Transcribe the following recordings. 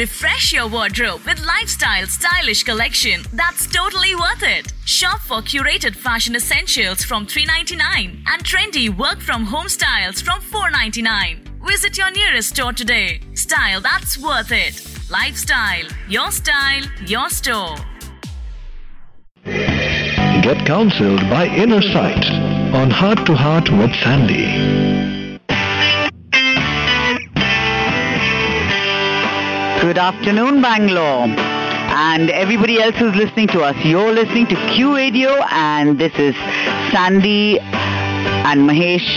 Refresh your wardrobe with lifestyle stylish collection that's totally worth it. Shop for curated fashion essentials from 399 and trendy work from home styles from 499. Visit your nearest store today. Style that's worth it. Lifestyle, your style, your store. Get counseled by Inner Sight on Heart to Heart with Sandy. Good afternoon, Bangalore. And everybody else who's listening to us, you're listening to Q Radio, and this is Sandy and Mahesh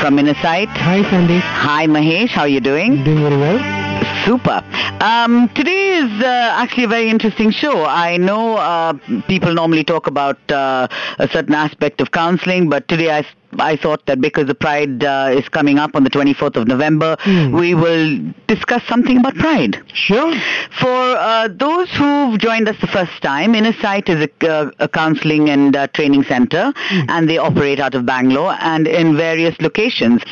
from Inner Sight. Hi, Sandy. Hi, Mahesh. How are you doing? Doing very well. Super. Um, today is uh, actually a very interesting show. I know uh, people normally talk about uh, a certain aspect of counseling, but today I I thought that because the Pride uh, is coming up on the 24th of November, Hmm. we will discuss something about Pride. Sure. For uh, those who've joined us the first time, Inner Sight is a, uh, a counseling and uh, training center, and they operate out of Bangalore and in various locations.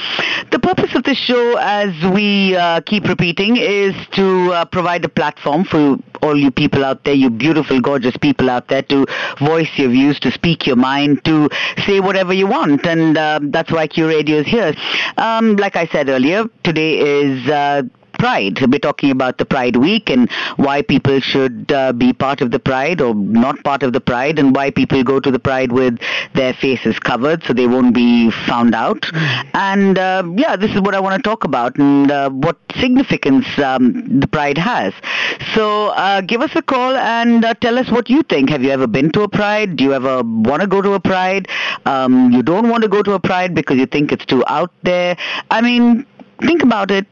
The purpose of this show, as we uh, keep repeating, is to uh, provide a platform for all you people out there, you beautiful, gorgeous people out there, to voice your views, to speak your mind, to say whatever you want, and uh, that's why Q Radio is here. Um, like I said earlier, today is. Uh, Pride. We're talking about the Pride Week and why people should uh, be part of the Pride or not part of the Pride, and why people go to the Pride with their faces covered so they won't be found out. And uh, yeah, this is what I want to talk about and uh, what significance um, the Pride has. So uh, give us a call and uh, tell us what you think. Have you ever been to a Pride? Do you ever want to go to a Pride? Um, you don't want to go to a Pride because you think it's too out there. I mean, think about it.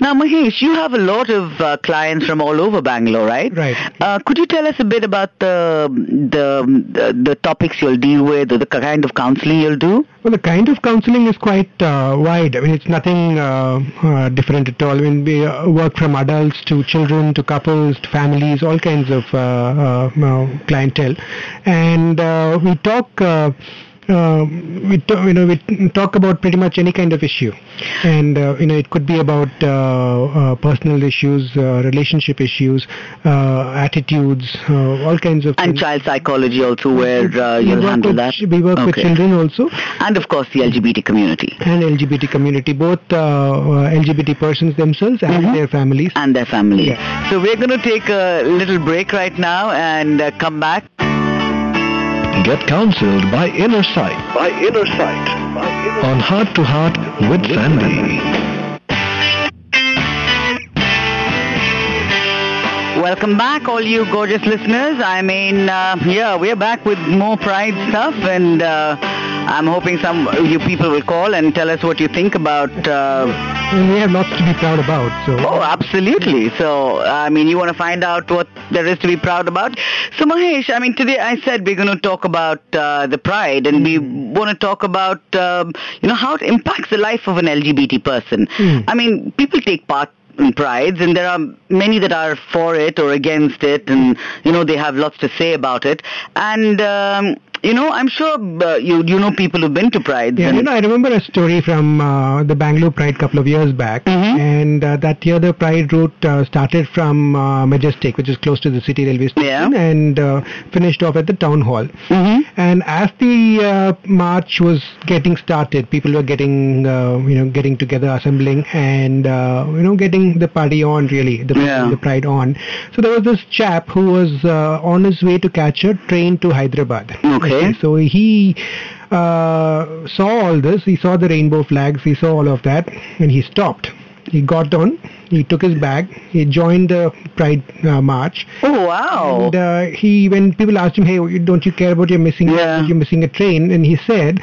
Now, Mahesh, you have a lot of uh, clients from all over Bangalore, right? Right. Uh, could you tell us a bit about the, the the the topics you'll deal with, or the kind of counseling you'll do? Well, the kind of counseling is quite uh, wide. I mean, it's nothing uh, uh, different at all. I mean, we uh, work from adults to children to couples to families, all kinds of uh, uh, uh, clientele, and uh, we talk. Uh, uh, we talk, you know, we talk about pretty much any kind of issue, and uh, you know, it could be about uh, uh, personal issues, uh, relationship issues, uh, attitudes, uh, all kinds of And things. child psychology also, where uh, work handle with, that. We work with children also, And of course, the LGBT community and LGBT community, both LGBT persons themselves and Mhm. their families. and their families. Yeah. So we're going to take a little break right now and uh, come back. Get counseled by Inner Sight. By Inner Sight. On Heart to Heart with Sandy. Welcome back, all you gorgeous listeners. I mean, uh, yeah, we're back with more Pride stuff, and uh, I'm hoping some of you people will call and tell us what you think about. Uh, we have lots to be proud about. So oh, absolutely. So, I mean, you want to find out what there is to be proud about? So, Mahesh, I mean, today I said we're going to talk about uh, the Pride, and we want to talk about, um, you know, how it impacts the life of an LGBT person. Hmm. I mean, people take part prides and there are many that are for it or against it and you know they have lots to say about it and um, you know i'm sure uh, you you know people who've been to prides Yeah, you know, I remember a story from uh, the Bangalore Pride couple of years back, Mhm. and uh, that year the Pride route uh, started from uh, Majestic, which is close to the city railway station, Yeah. and uh, finished off at the town hall. Mhm. And as the uh, march was getting started, people were getting, uh, you know, getting together, assembling, and uh, you know, getting the party on really, the, Yeah. the pride on. So there was this chap who was uh, on his way to catch a train to Hyderabad. Okay. So he uh, saw all this. He saw the rainbow flags. He saw all of that, and he stopped. He got on. He took his bag. He joined the Pride uh, march. oh wow And uh, he, when people asked him, "Hey, don't you care about your missing? Yeah. You're missing a train," and he said,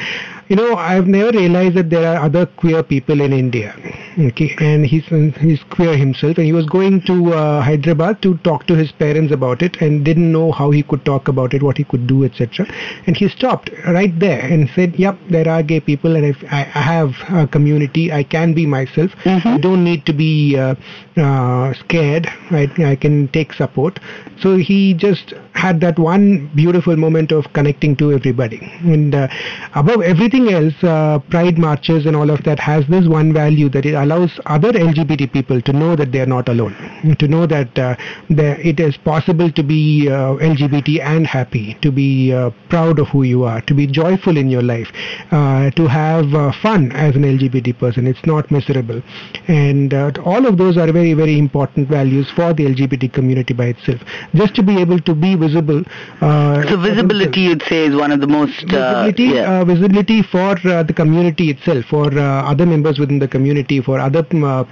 "You know, I've never realized that there are other queer people in India." Okay, and he's he's queer himself, and he was going to uh, Hyderabad to talk to his parents about it, and didn't know how he could talk about it, what he could do, etc. And he stopped right there and said, "Yep, there are gay people, and if I, I have a community, I can be myself. Mhm. I don't need to be uh, scared. I, I can take support. So he just had that one beautiful moment of connecting to everybody. And uh, above everything else, uh, Pride marches and all of that has this one value that it allows other LGBT people to know that they are not alone, to know that uh, it is possible to be uh, LGBT and happy, to be uh, proud of who you are, to be joyful in your life, uh, to have fun as an LGBT person. It's not miserable. And all of those are very, very important values for the LGBT community by itself. Just to be able to be visible. so visibility, you'd say, is one of the most visibility, yeah. visibility for the community itself, for other members within the community, for other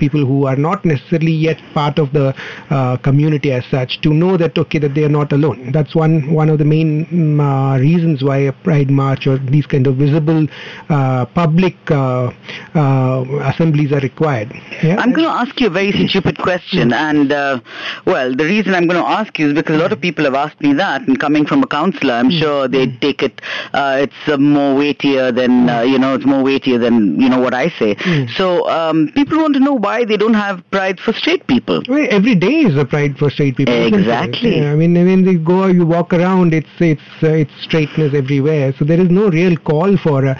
people who are not necessarily yet part of the uh, community as such to know that okay that they are not alone that's one one of the main mm, uh, reasons why a pride march or these kind of visible uh, public uh, uh, assemblies are required yeah? i'm going to ask you very stupid question mm. and uh, well the reason i'm going to ask you is because a lot of hmm. people have asked me that and coming from a counselor i'm mm. sure they mm. take it it's more weightier than hmm. you know it's more weightier than you know what i say so um, people want to know why they don't have pride for straight people well, every day is a pride for straight people. Exactly. Yeah, I mean, when you go, you walk around, it's it's uh, it's straightness everywhere. So there is no real call for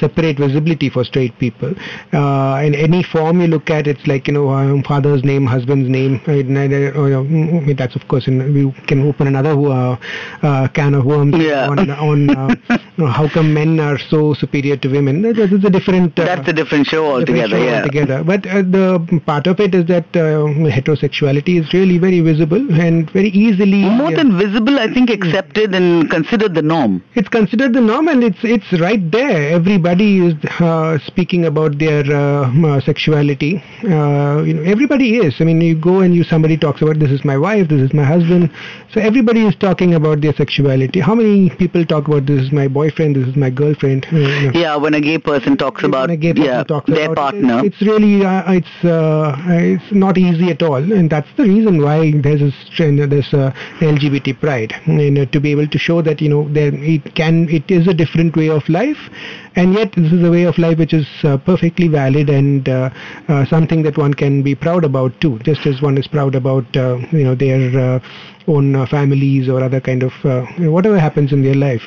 separate visibility for straight people. Uh, in any form you look at, it's like you know, um, father's name, husband's name. Uh, that's of course, in, we can open another uh, uh, can of worms yeah. on, on uh, how come men are so superior to women. That is a different. that's a different show altogether. Different show yeah. Altogether. But the part of it is that heterosexuality is really very visible and very easily more yeah. than visible i think accepted and considered the norm it's considered the norm and it's it's right there everybody is uh, speaking about their sexuality uh, you know everybody is. I mean you go and you somebody talks about this is my wife this is my husband. So everybody is talking about their sexuality. How many people talk about this is my boyfriend this is my girlfriend? You know. yeah when a gay person talks about person yeah, talks their about partner. it, it's really uh, it's it's not easy at all. And that's the reason why there's a there's a LGBT pride you know, to be able to show that you know there it can it is a different way of life. And yet this is a way of life which is uh, perfectly valid and uh, uh, something that one can be proud about too just as one is proud about uh, you know their uh, own uh, families or other kind of uh, whatever happens in their life.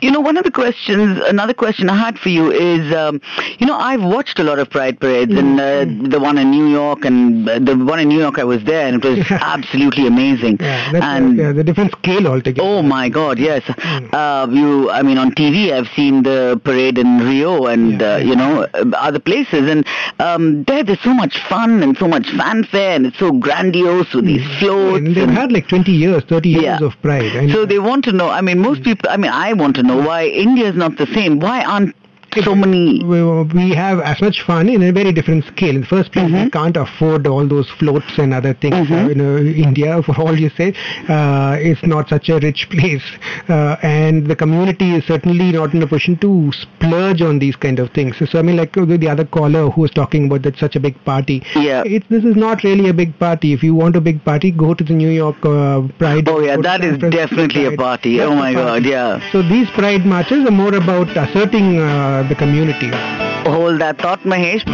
You know, one of the questions, another question I had for you is, um, you know, I've watched a lot of Pride parades, mm and uh, mm. the one in New York and uh, the one in New York, I was there, and it was absolutely amazing. Yeah, and yeah, the different scale altogether. Oh my God, yes. Mm. Uh, you, I mean, on TV, I've seen the parade in Rio and yeah, uh, you know other places, and um, there, there's so much fun and so much fanfare, and it's so grandiose with these mm. floats. And they've had like 20 20 years, 30 years yeah. of pride. And so they want to know, I mean, most people, I mean, I want to know why India is not the same. Why aren't so many. We have as much fun in a very different scale. In the first place, mm-hmm. we can't afford all those floats and other things. Mm-hmm. Uh, you know, India, for all you say, uh, is not such a rich place, uh, and the community is certainly not in a position to splurge on these kind of things. So I mean, like the other caller who was talking about that such a big party. Yeah, it, this is not really a big party. If you want a big party, go to the New York uh, Pride. Oh yeah, that is definitely a party. Oh my God, yeah. So these Pride marches are more about asserting uh, the community. Hold that thought, Mahesh.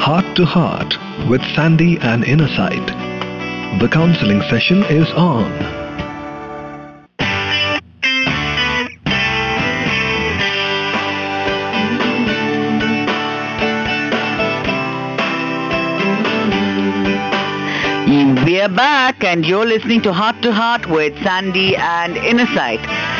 Heart to Heart with Sandy and Innersight. The counseling session is on. We are back and you're listening to Heart to Heart with Sandy and Innersight.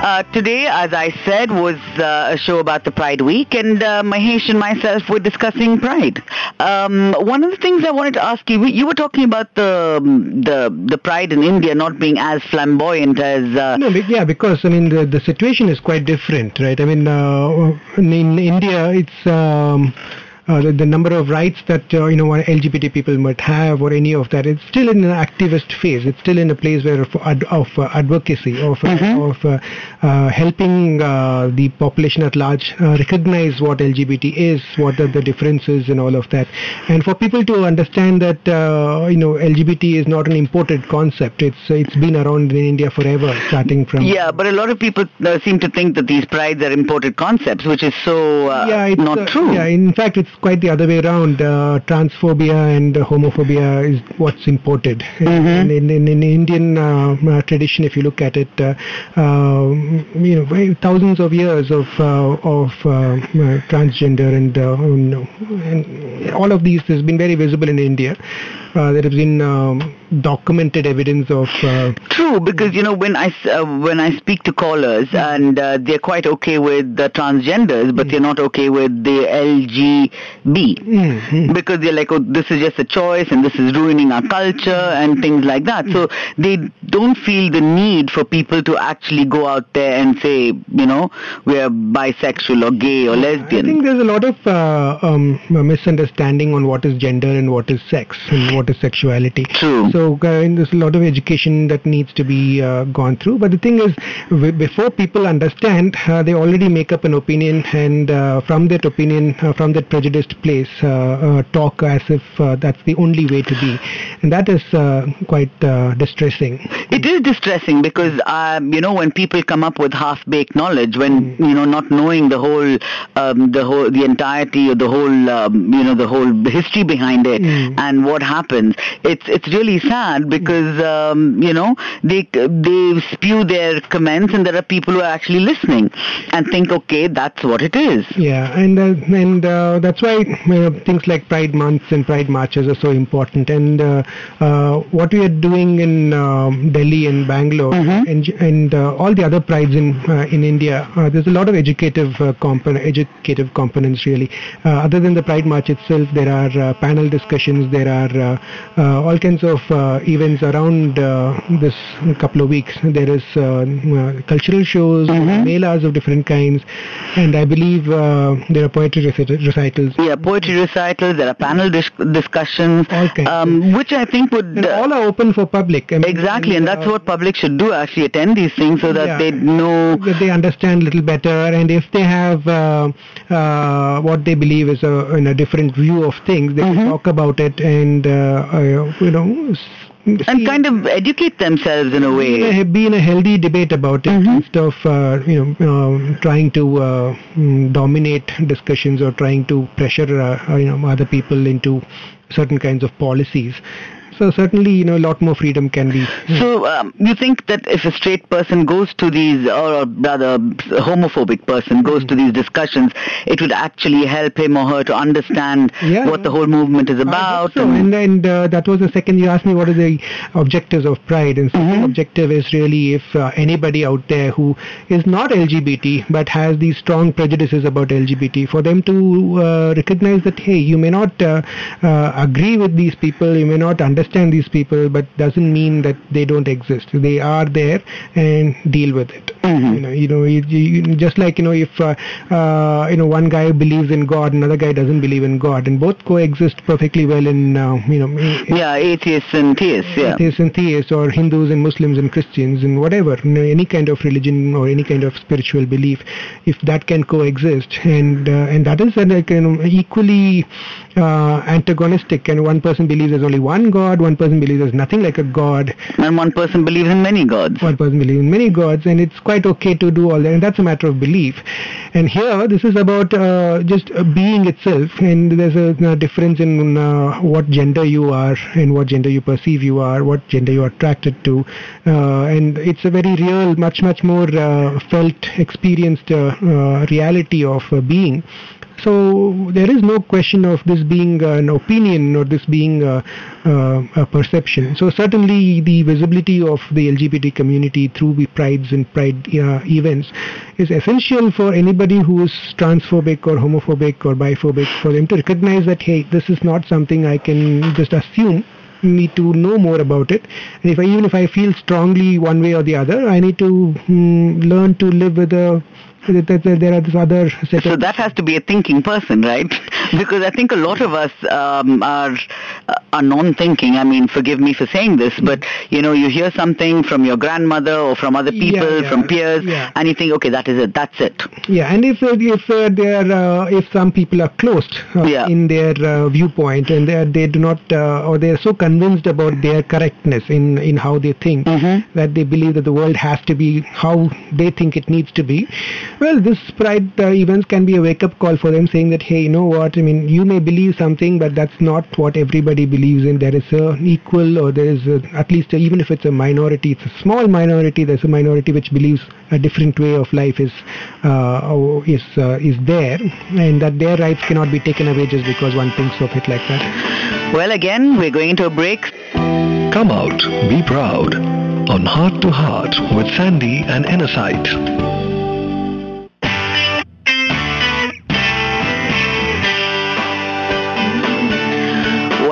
Uh, today, as I said, was uh, a show about the Pride Week, and uh, Mahesh and myself were discussing Pride. Um, one of the things I wanted to ask you, you were talking about the the the Pride in India not being as flamboyant as. Uh, no, yeah, because I mean the the situation is quite different, right? I mean, uh, in India, it's. Um, uh, the, the, number of rights that uh, you know LGBT people might have or any of that. It's still in an activist phase. It's still in a place where of, of uh, advocacy of mm-hmm. of uh, uh, helping uh, the population at large recognize what LGBT is, what are the differences, and all of that. And for people to understand that you know LGBT is not an imported concept. It's it's been around in India forever, starting from. Yeah, but a lot of people seem to think that these prides are imported concepts, which is so yeah, not true. Yeah, in fact, it's quite the other way around. Uh, transphobia and homophobia is what's imported. Mm-hmm. In, in, in, Indian uh, uh, tradition, if you look at it, uh, um, you know, thousands of years of of transgender and, and all of these has been very visible in India. There has been um, documented evidence of. True, because you know when I when I speak to callers and they're quite okay with the transgenders, but mm. they're not okay with the LGB mm-hmm. because they're like, oh, this is just a choice and this is ruining our culture and things like that. So they don't feel the need for people to actually go out there and say, you know, we're bisexual or gay or lesbian. I think there's a lot of uh, um, misunderstanding on what is gender and what is sex and what is sexuality. True. So uh, there's a lot of education that needs to be uh, gone through. But the thing is, before people understand, uh, they already make up an opinion, and uh, from that opinion, uh, from that prejudiced place, talk as if that's the only way to be, and that is quite distressing. It is distressing because um, you know when people come up with half-baked knowledge, when mm. you know not knowing the whole, um, the whole, the entirety of the whole, um, you know, the whole history behind it mm. and what happens, it's it's really sad because um, you know they they spew their comments and there are people who are actually listening and think, okay, that's what it is. Yeah, and uh, and uh, that's why uh, things like Pride months and Pride marches are so important. And uh, uh, what we are doing in um, Delhi and Bangalore mm-hmm. and and uh, all the other prides in in India, there's a lot of educative component, educative components really. other than the Pride march itself, there are panel discussions, there are all kinds of events around this couple of weeks. There is cultural shows, mm-hmm. melas of different kinds, and I believe uh, there are poetry recitals. Yeah, poetry recitals. There are panel dis- discussions, um, which I think would uh, all are open for public. I mean, exactly, and, that's uh, what public should do. Actually, attend these things so that yeah, they know that they understand a little better, and if they have uh, uh, what they believe is a, in a different view of things, they mm-hmm. can talk about it and uh, you know and kind of educate themselves in a way. Be in a healthy debate about it mm-hmm. instead of uh, you know uh, trying to uh, mm, dominate discussions or trying to pressure uh, you know other people into certain kinds of policies. So certainly, you know, a lot more freedom can be. So um, you think that if a straight person goes to these, or rather, homophobic person goes mm-hmm. to these discussions, it would actually help him or her to understand yeah, what the whole movement is about. So. And, and uh, that was the second you asked me what are the objectives of Pride, and second mm-hmm. objective is really if uh, anybody out there who is not LGBT but has these strong prejudices about LGBT, for them to uh, recognize that hey, you may not uh, uh, agree with these people, you may not understand understand these people, but doesn't mean that they don't exist. They are there and deal with it. Mm-hmm. You know, you know, you, you, just like you know, if uh, uh, you know one guy believes in God, another guy doesn't believe in God, and both coexist perfectly well in uh, you know. Yeah, atheists and theists. Yeah. Atheists and theists, or Hindus and Muslims and Christians and whatever, you know, any kind of religion or any kind of spiritual belief, if that can coexist, and uh, and that is uh, like you know, equally uh, antagonistic, and one person believes there's only one God, one person believes there's nothing like a God, and one person believes in many gods. One person believes in many gods, and it's quite okay to do all that, and that's a matter of belief. And here, this is about uh, just being itself, and there's a, a difference in uh, what gender you are and what gender you perceive you are, what gender you are attracted to, uh, and it's a very real, much much more uh, felt, experienced uh, uh, reality of being. So there is no question of this being an opinion or this being uh, a perception. So certainly the visibility of the LGBT community through the prides and pride uh, events is essential for anybody who is transphobic or homophobic or biphobic for them to recognize that hey, this is not something I can just assume need to know more about it. And if I, even if I feel strongly one way or the other, I need to mm, learn to live with a there are other so that has to be a thinking person right? Because i think a lot of us um, are uh, are non-thinking. I mean forgive me for saying this but you know you hear something from your grandmother or from other people yeah, yeah, from peers yeah. and you think okay that is it. That's it. Yeah and if uh, if uh, they are uh, if some people are closed uh, in their uh, viewpoint and they they do not or they are so convinced about their correctness in in how they think mm-hmm. that they believe that the world has to be how they think it needs to be well, this Pride uh, events can be a wake-up call for them saying that, hey, you know what, I mean, you may believe something, but that's not what everybody believes in. There is an equal, or there is a, at least a, even if it's a minority, it's a small minority. There's a minority which believes a different way of life is uh, is uh, is there, and that their rights cannot be taken away just because one thinks of it like that. Well, again, we're going to a break. Come out, be proud on Heart to Heart with Sandy and Innersight.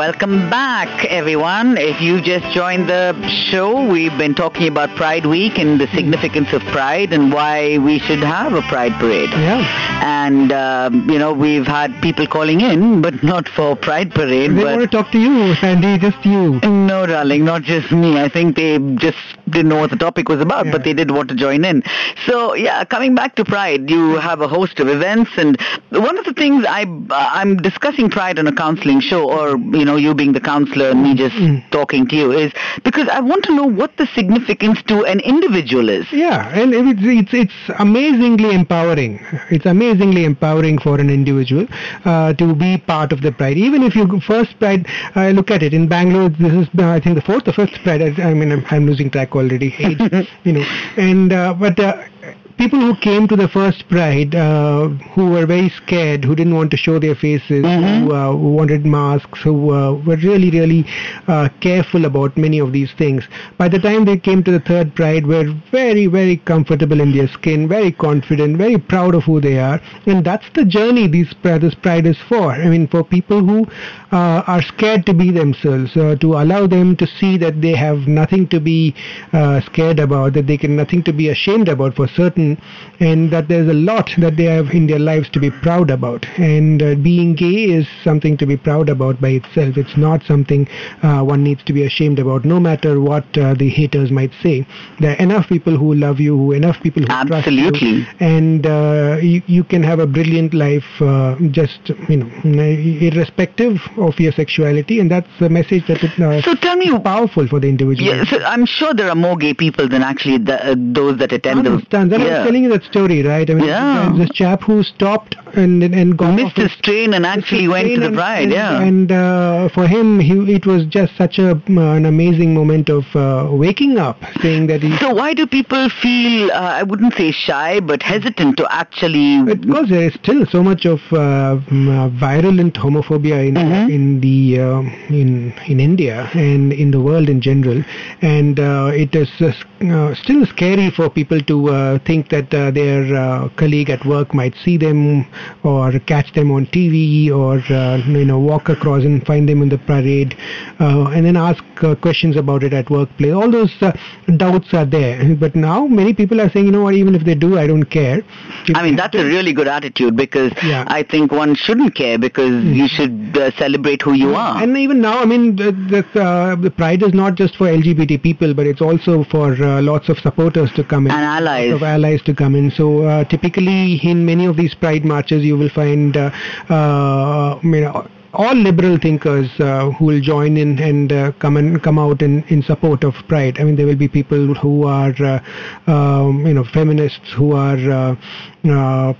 Welcome back, everyone. If you just joined the show, we've been talking about Pride Week and the significance of Pride and why we should have a Pride Parade. Yeah. And, um, you know, we've had people calling in, but not for Pride Parade. They want to talk to you, Sandy, just you. no, darling, not just me. I think they just didn't know what the topic was about, Yeah. but they did want to join in. So, yeah, coming back to Pride, you have a host of events, and one of the things I I'm discussing Pride on a counseling show, or you know, you being the counselor and me just talking to you, is because I want to know what the significance to an individual is. Yeah, and it's, it's it's amazingly empowering. It's amazingly empowering for an individual uh, to be part of the pride. Even if you first pride, uh, look at it in Bangalore. This is uh, I think the fourth or fifth pride. I, I mean, I'm, I'm losing track already. Age, you know, and uh, but. Uh, People who came to the first pride, uh, who were very scared, who didn't want to show their faces, who, uh, who wanted masks, who uh, were really, really uh, careful about many of these things. By the time they came to the third pride, were very, very comfortable in their skin, very confident, very proud of who they are, and that's the journey these this pride is for. I mean, for people who uh, are scared to be themselves, uh, to allow them to see that they have nothing to be uh, scared about, that they can nothing to be ashamed about for certain, and that there's a lot that they have in their lives to be proud about. And uh, being gay is something to be proud about by itself. It's not something uh, one needs to be ashamed about, no matter what uh, the haters might say. There are enough people who love you, who enough people who trust you, and uh, you, you can have a brilliant life uh, just you know irrespective of your sexuality, and that's a message that it, uh, So tell me, is powerful for the individual. yeah, so I'm sure there are more gay people than actually the, uh, those that attend I the. understand. Then I Yeah. Was telling you that story, right? I mean, Yeah. this chap who stopped and and got Missed his train and actually went to the pride. and, yeah. And uh, for him, he, it was just such a an amazing moment of uh, waking up, saying that he. So why do people feel, uh, I wouldn't say shy, but hesitant to actually... Because there is still so much of uh, uh, virulent homophobia in Mhm. in the um in in India and in the world in general, and uh, it is uh, uh, still scary for people to uh, think that uh, their uh, colleague at work might see them or catch them on TV or uh, you know walk across and find them in the parade, uh, and then ask uh, questions about it at workplace. All those uh, doubts are there, but now many people are saying, you know what, even if they do, I don't care. If I mean, that's a really good attitude because Yeah. I think one shouldn't care because you should uh, celebrate who you are. And even now, I mean, the, the, uh, the pride is not just for LGBT people, but it's also for uh, lots of supporters to come in. And allies. Of allies to come in. So uh, typically, in many of these pride marches, you will find, uh, uh, you know, all liberal thinkers uh, who will join in and uh, come and come out in, in support of pride. I mean, there will be people who are, uh, um, you know, feminists who are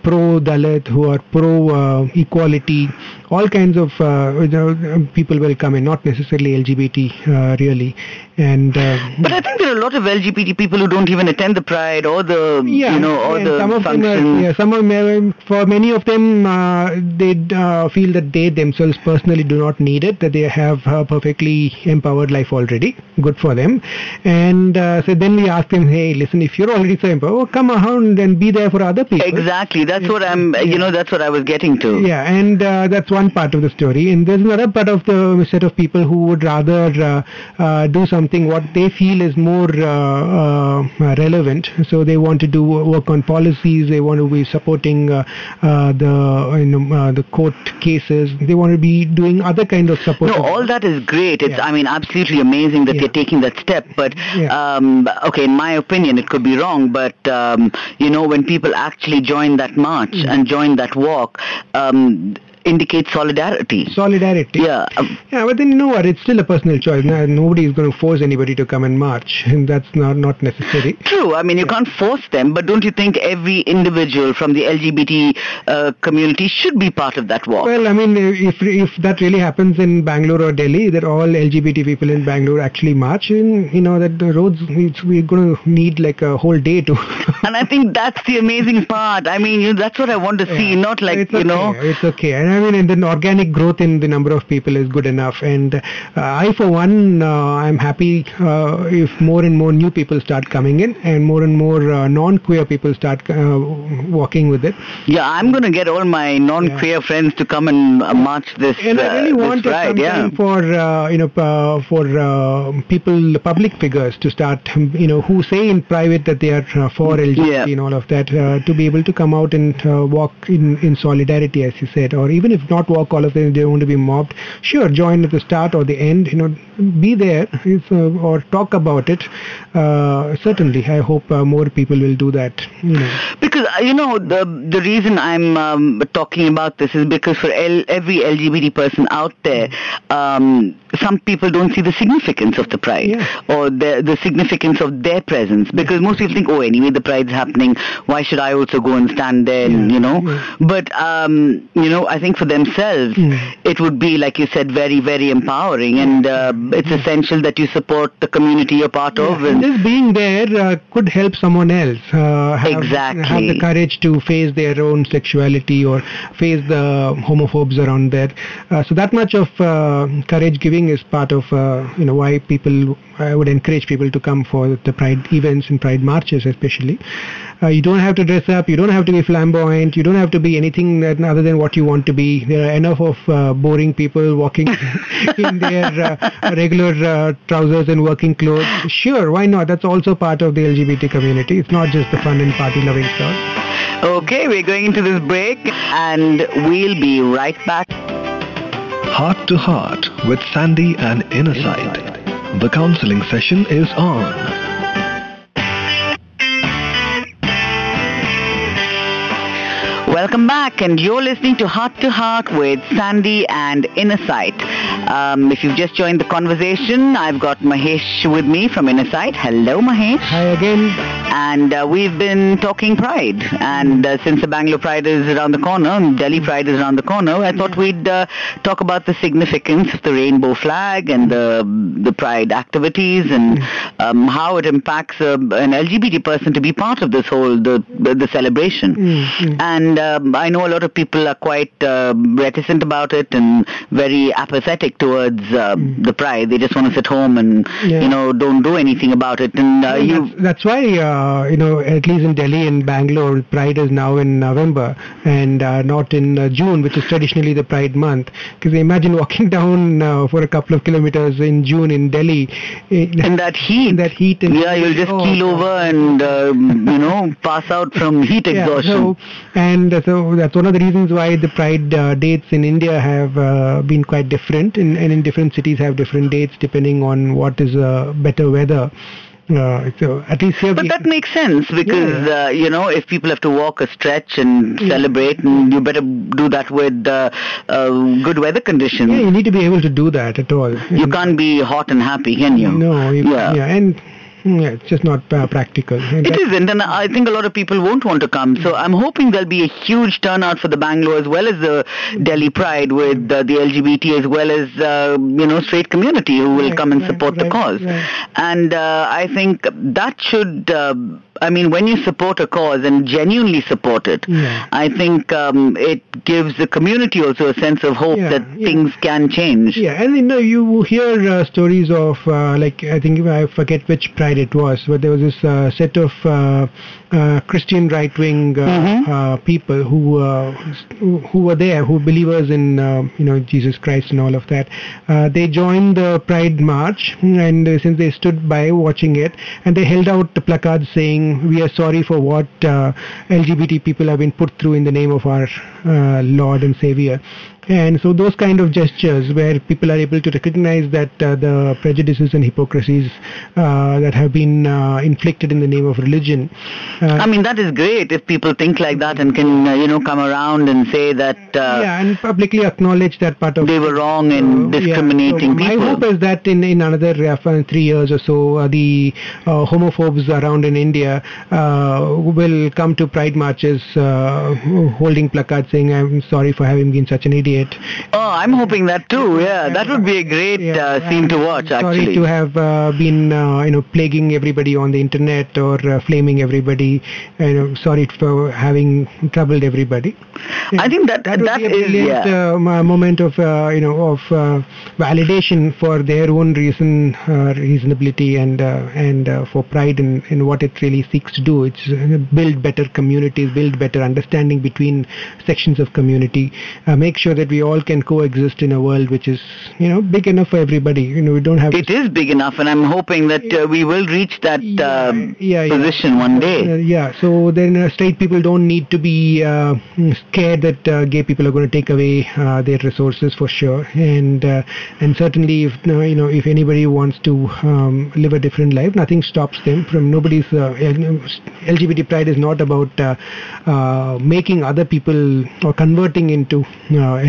pro Dalit, who are pro equality. All kinds of uh, people will come in, not necessarily LGBT, uh, really. And uh, But I think there are a lot of LGBT people who don't even attend the Pride or the, yeah, you know, or the some of them are, yeah, some of them, for many of them, uh, they uh, feel that they themselves personally do not need it, that they have a perfectly empowered life already. Good for them. And uh, so then we ask them, hey, listen, if you're already so empowered, come around and be there for other people. Exactly. That's what I'm, you know, that's what I was getting to. Yeah, and uh, that's one part of the story. And there's another part of the set of people who would rather uh, uh, do something what they feel is more uh, uh, relevant. So they want to do work on policies. They want to be supporting uh, uh, the you know, uh, the court cases. They want to be doing other kind of support. No, all that is great. It's, Yeah. I mean, absolutely amazing that Yeah. they're taking that step. But, Yeah. um, okay, in my opinion, it could be wrong. But, um, you know, when people actually join that march Mm. and join that walk, um, indicates solidarity. Solidarity. Yeah. Um, yeah, but then you know what? It's still a personal choice. No, nobody is going to force anybody to come and march, and that's not not necessary. True. I mean, you can't force them, but don't you think every individual from the LGBT uh, community should be part of that walk? Well, I mean, if if that really happens in Bangalore or Delhi, that all LGBT people in Bangalore actually march, and you know that the roads we're going to need like a whole day to. and I think that's the amazing part. I mean, you know, that's what I want to see, Yeah. not like it's you okay. know. it's okay and i mean and then organic growth in the number of people is good enough and uh, i for one uh, i'm happy uh, if more and more new people start coming in and more and more uh, non-queer people start uh, walking with it Yeah, I'm going to get all my non-queer friends to come and uh, march this. and I really want ride. Yeah. for uh, you know uh, for uh, people, public figures to start um, you know who say in private that they are uh, for LGBT Yeah. and all of that uh, to be able to come out and uh, walk in in solidarity as you said, or even if not walk all of them, they want to be mobbed. Sure, join at the start or the end. You know, be there uh, or talk about it. Uh, certainly, I hope uh, more people will do that. You know. Because uh, you know the the reason I'm um, talking about this is because for L- every LGBT person out there, um, some people don't see the significance of the pride Yeah. or the the significance of their presence. Because most people think, oh, anyway, the pride's happening. Why should I also go and stand there? And, Yeah, you know, yeah. but um, you know, I think for themselves, Mm. it would be like you said, very very empowering, and uh, it's essential that you support the community you're part of. Yeah, And just being there uh, could help someone else uh, have, Exactly. have the courage to face their own sexuality or face the homophobes around there. Uh, so that much of uh, courage giving is part of uh, you know why people I would encourage people to come for the pride events and pride marches especially. Uh, you don't have to dress up. You don't have to be flamboyant. You don't have to be anything other than what you want to be. There are enough of uh, boring people walking in their uh, regular uh, trousers and working clothes. Sure, why not? That's also part of the LGBT community. It's not just the fun and party-loving stuff. Okay, we're going into this break and we'll be right back. Heart to Heart with Sandy and Inner Sight. The counseling session is on. Welcome back, and you're listening to Heart to Heart with Sandy and Inner Sight. Um, if you've just joined the conversation, I've got Mahesh with me from Inner Sight. Hello, Mahesh. Hi again. And uh, we've been talking Pride, and uh, since the Bangalore Pride is around the corner, and Delhi Pride is around the corner, I thought we'd uh, talk about the significance of the rainbow flag and the the Pride activities and um, how it impacts uh, an LGBT person to be part of this whole the the, celebration. Mm, And um, I know a lot of people are quite uh, reticent about it and very apathetic towards uh, the Pride. They just want to sit home and Yeah. you know don't do anything about it. And uh, And you that's, that's why, uh, you know, at least in Delhi and Bangalore, Pride is now in November and uh, not in uh, June, which is traditionally the Pride month. Because imagine walking down uh, for a couple of kilometers in June in Delhi. In, in that heat. In that heat. Yeah, you'll just Oh, keel over and uh, you know pass out from heat Yeah, exhaustion. so, and uh, so that's one of the reasons why the Pride uh, dates in India have uh, been quite different, and, and in different cities have different dates depending on what is uh, better weather. Uh, so at least But that makes sense because Yeah, Uh, you know if people have to walk a stretch and celebrate, and you better do that with uh, uh, good weather conditions. yeah, you need to be able to do that at all. You And- can't be hot and happy, can you? No, you, Yeah. yeah. and yeah, it's just not uh, practical. And It isn't, and I think a lot of people won't want to come. So I'm hoping there'll be a huge turnout for the Bangalore as well as the Delhi Pride with uh, the LGBT as well as uh, you know straight community who will Right, come and right, support the cause. right. And uh, I think that should. Uh, I mean, when you support a cause and genuinely support it, Yeah. I think um, it gives the community also a sense of hope Yeah, that yeah. things can change. Yeah, and you know, you hear uh, stories of uh, like I think I forget which pride it was, but there was this uh, set of uh, Christian right-wing uh, Mhm. uh, people who uh, who who were there, who were believers in uh, you know Jesus Christ and all of that. Uh, they joined the Pride March, and since they stood by watching it, and they held out the placards saying, "We are sorry for what uh, LGBT people have been put through in the name of our uh, Lord and Savior." And so those kind of gestures where people are able to recognize that uh, the prejudices and hypocrisies uh, that have been uh, inflicted in the name of religion Uh, I mean, that is great if people think like that and can, uh, you know, come around and say that. Uh, yeah, and publicly acknowledge that part of. They were wrong in discriminating yeah. so people. My hope is that in, in another three years or so, the homophobes around in India will come to pride marches holding placards saying, I'm sorry for having been such an idiot. Oh, I'm hoping that too. Yeah, that would be a great yeah, scene to watch, actually. Sorry to have been, you know, plaguing everybody on the internet or flaming everybody. You know, sorry for having troubled everybody. I think that that, that would be a brilliant yeah. uh, moment of uh, you know of uh, validation for their own reason uh, reasonability and uh, and uh, for pride in, in what it really seeks to do. It's build better communities, build better understanding between sections of community, make sure that we all can coexist in a world which is you know big enough for everybody. You know we don't have. It is big enough, and I'm hoping that uh, we will reach that yeah, um, yeah, position yeah. one uh, day. Uh, yeah. So then straight people don't need to be scared that uh, gay people are going to take away uh, their resources for sure, and uh, and certainly if you know if anybody wants to um, live a different life, nothing stops them from nobody's. LGBT pride is not about making other people or converting into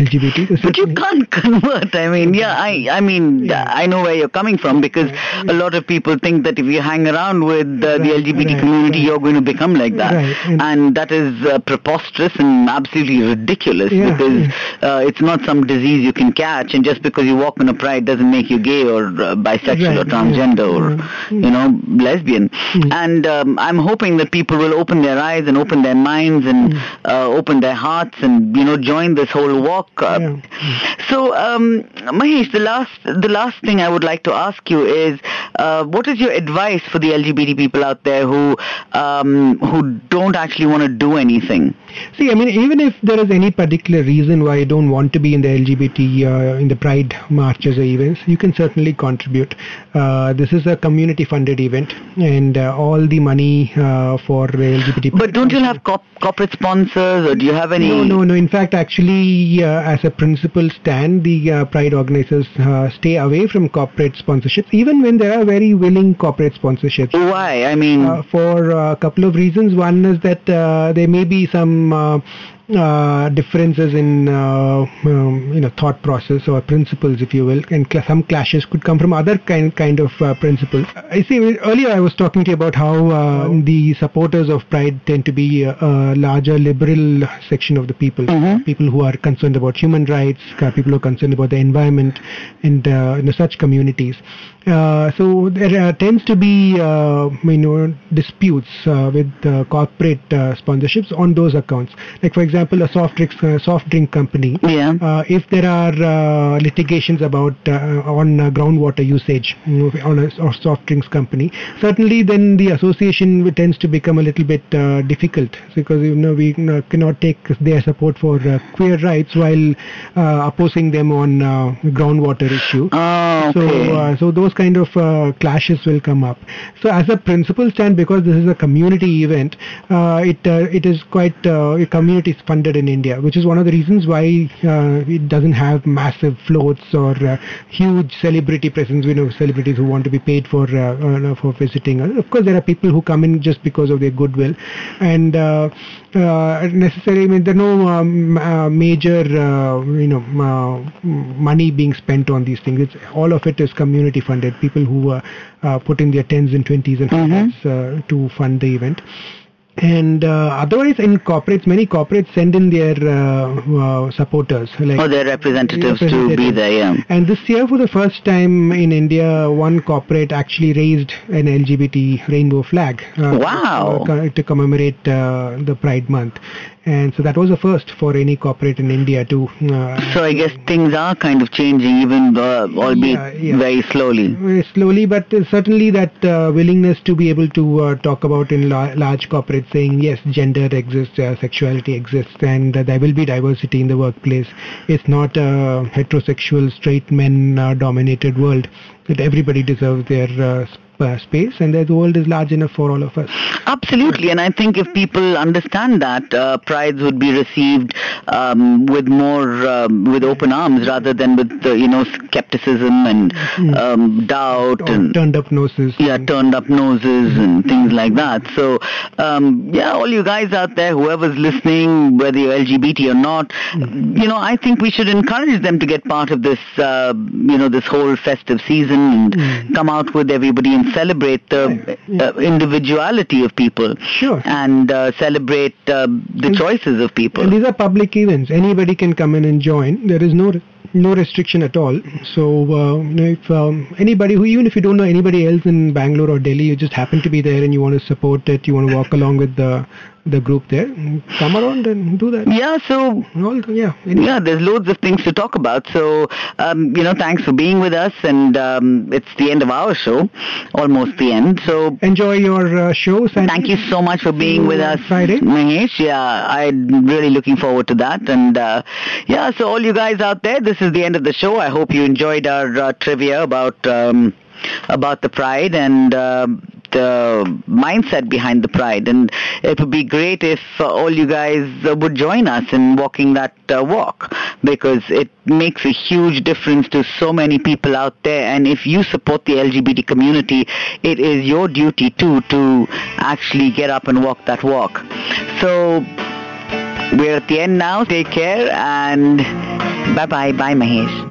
LGBT. But you can't convert. I mean, yeah, I I mean yeah. I know where you're coming from because a lot of people think that if you hang around with right, the LGBT right, community, you're going to become like that, and, and, that is preposterous and absolutely ridiculous yeah, because. Uh, it's not some disease you can catch, and just because you walk in a pride doesn't make you gay or uh, bisexual or transgender or you know lesbian. Mm. And um, I'm hoping that people will open their eyes and open their minds and mm. uh, open their hearts and you know join this whole walk. Mm. So um, Mahesh, the last the last thing I would like to ask you is, uh, what is your advice for the LGBT people out there who um, who don't actually want to do anything? See, I mean, even if there is any particular reason why you don't want to be in the LGBT, uh, in the Pride marches or events, you can certainly contribute. Uh, this is a community-funded event, and uh, all the money uh, for the LGBT. But don't you have corp- corporate sponsors, or do you have any? No, no, no. In fact, actually, uh, as a principle stand, the uh, Pride organizers uh, stay away from corporate sponsorships, even when there are very willing corporate sponsorships. Why? I mean, uh, for a couple of reasons. One is that uh, there may be some uh, uh, differences in uh, um, you know thought process or principles, if you will, and cl- some clashes could come from other kind kind of uh, principles. I see. Earlier, I was talking to you about how oh. the supporters of Pride tend to be a, a larger liberal section of the people, mm-hmm. people who are concerned about human rights, people who are concerned about the environment, and you know, such communities. Uh, so there uh, tends to be uh, you know disputes with corporate sponsorships on those accounts. Like for example, a soft drink uh, soft drink company. Yeah. Uh, if there are uh, litigations about on groundwater usage you know, on a or soft drinks company, certainly then the association tends to become a little bit difficult because you know we cannot take their support for queer rights while opposing them on groundwater issue. Oh, okay. So so those kind of uh, clashes will come up. So as a principal stand, because this is a community event, uh, it uh, it is quite uh, community funded in India, which is one of the reasons why uh, it doesn't have massive floats or uh, huge celebrity presence. We know celebrities who want to be paid for for visiting. Of course, there are people who come in just because of their goodwill, and necessarily, I mean, there are no um, major you know money being spent on these things. It's all of it is community funded people who uh, uh, put in their tens and twenties and mm-hmm. to fund the event. And uh, otherwise, in corporates, many corporates send in their uh, uh, supporters, like oh, their representatives, representatives, to be there. Yeah. And this year, for the first time in India, one corporate actually raised an LGBT rainbow flag. wow! to commemorate the Pride Month, and so that was a first for any corporate in India to. Uh, so I guess things are kind of changing, even uh, albeit yeah, yeah. very slowly. Very slowly, but certainly that uh, willingness to be able to uh, talk about in la- large corporates, saying yes, gender exists, uh, sexuality exists, and there will be diversity in the workplace. It's not a heterosexual, straight men-dominated world. That everybody deserves their uh, space, and the world is large enough for all of us. Absolutely, and I think if people understand that, uh, prides would be received um, with more um, with open arms rather than with uh, you know skepticism and Mm. um, doubt and turned up noses. yeah, turned up noses and things like that. So, um, yeah, all you guys out there, whoever's listening, whether you're LGBT or not, you know, I think we should encourage them to get part of this, uh, you know, this whole festive season and come out with everybody and celebrate the uh, individuality of people Sure. and uh, celebrate uh, the choices of people. And these are public events. Anybody can come in and join. There is no no restriction at all. So uh, you know, if um, anybody who even if you don't know anybody else in Bangalore or Delhi, you just happen to be there and you want to support it, you want to walk along with the the group there, come around and do that. Yeah, so All, yeah. any- Yeah, there's loads of things to talk about. So, um, you know, thanks for being with us. And um, it's the end of our show, almost the end. So, Enjoy your uh, show. Sandy. thank you so much for being with us, Friday. Mahesh. Yeah, I'm really looking forward to that. And uh, yeah, so all you guys out there, this is the end of the show. I hope you enjoyed our uh, trivia about. Um, about the pride and um the mindset behind the pride. And it would be great if uh, all you guys uh, would join us in walking that uh, walk because it makes a huge difference to so many people out there. And if you support the LGBT community it is your duty too to actually get up and walk that walk. So we're at the end now. Take care and bye bye bye Mahesh